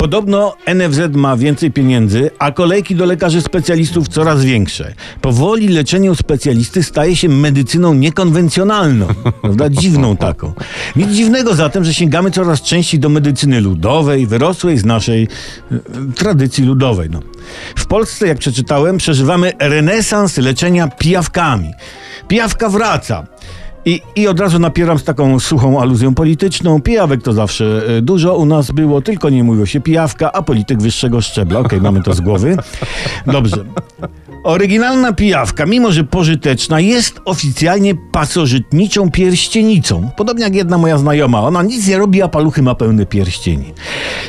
Podobno NFZ ma więcej pieniędzy, a kolejki do lekarzy specjalistów coraz większe. Powoli leczenie u specjalisty staje się medycyną niekonwencjonalną, prawda? Dziwną taką. Nic dziwnego zatem, że sięgamy coraz częściej do medycyny ludowej, wyrosłej z naszej e, tradycji ludowej. No. W Polsce, jak przeczytałem, przeżywamy renesans leczenia pijawkami. Pijawka wraca. I, I od razu napieram z taką suchą aluzją polityczną. Pijawek to zawsze e, dużo u nas było, tylko nie mówiło się pijawka, a polityk wyższego szczebla. Okej, mamy to z głowy. Dobrze. Oryginalna pijawka, mimo że pożyteczna, jest oficjalnie pasożytniczą pierścienicą. Podobnie jak jedna moja znajoma. Ona nic nie robi, a paluchy ma pełne pierścieni.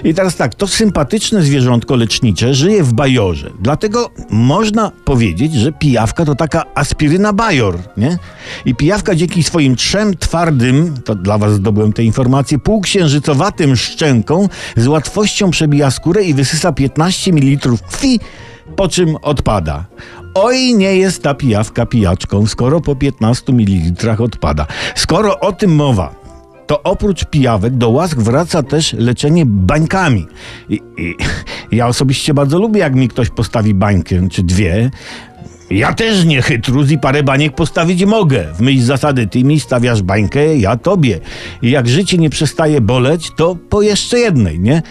I teraz tak, to sympatyczne zwierzątko lecznicze żyje w bajorze. Dlatego można powiedzieć, że pijawka to taka aspiryna bajor, nie? I pijawka dzięki swoim trzem twardym, to dla was zdobyłem te informacje, półksiężycowatym szczęką z łatwością przebija skórę i wysysa 15 ml krwi po czym odpada. Oj, nie jest ta pijawka pijaczką, skoro po 15 ml odpada. Skoro o tym mowa, to oprócz pijawek do łask wraca też leczenie bańkami. I, i, ja osobiście bardzo lubię, jak mi ktoś postawi bańkę czy dwie. Ja też nie chytruz i parę baniek postawić mogę. W myśl zasady ty mi stawiasz bańkę, ja tobie. I jak życie nie przestaje boleć, to po jeszcze jednej, nie?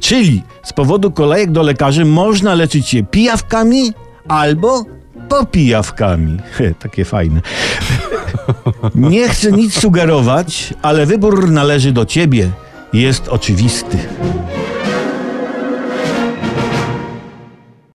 Czyli z powodu kolejek do lekarzy można leczyć się pijawkami albo popijawkami. He, takie fajne. Nie chcę nic sugerować, ale wybór należy do ciebie. Jest oczywisty.